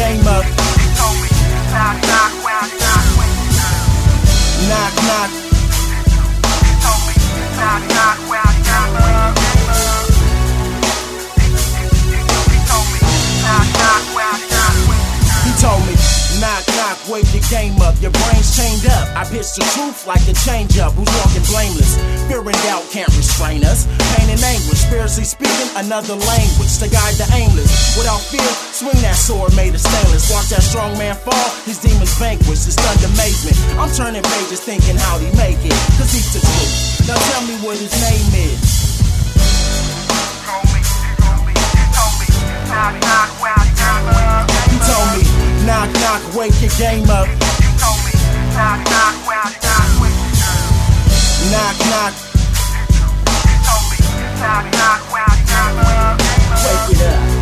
game up. He told me, knock, knock, knock, knock. Knock, knock. He told me, knock, wake your game. Up. Your brain's chained up. I pitch the truth like a change up. Who's walking blameless? Fear and doubt can't restrain us. Pain and anguish, spiritually speaking, another language to guide the aimless. Without fear, swing that sword made of stainless. Watch that strong man fall, his demons vanquished. It's stunned amazement. I'm turning pages thinking how'd he make it. Cause wake your game up. Knock, knock, wake it up.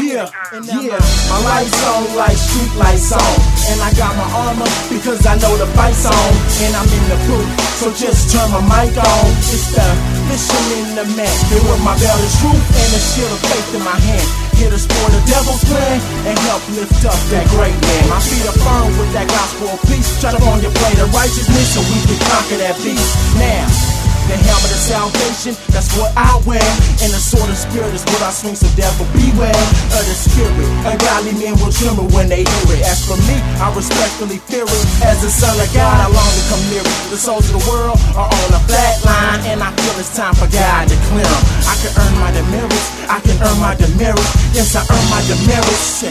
Yeah, yeah. My life's on like street lights on. And I got my armor because I know the fight's on. And I'm in the booth, so just turn my mic on. It's the mission in the man. Here with my is truth and a shield of faith in my hand. Here to spoil the devil's plan and help lift up that great man. My feet are firm with that gospel of peace. Shut up on your plate of righteousness so we can conquer that beast. Now. The helmet of salvation, that's what I wear. And the sword of spirit is what I swing, so devil beware of the spirit. Ungodly men will tremble when they hear it. As for me, I respectfully fear it. As the son of God, I long to come near it. The souls of the world are on a flat line, and I feel it's time for God to clear. I can earn my demerits, I can earn my demerits. Yes, I earn my demerits.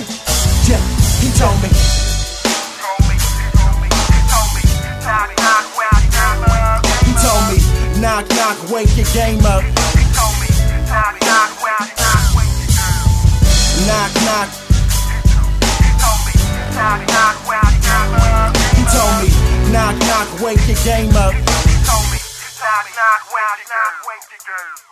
Yeah, he told me. Knock, wake your game up. He told me, knock, knock, knock, knock, wake your game. Knock, knock. He told me, knock, knock, knock, knock, wake your game. He told me, knock, knock, wake your game up. He told me, knock, knock, knock, knock, wake your game.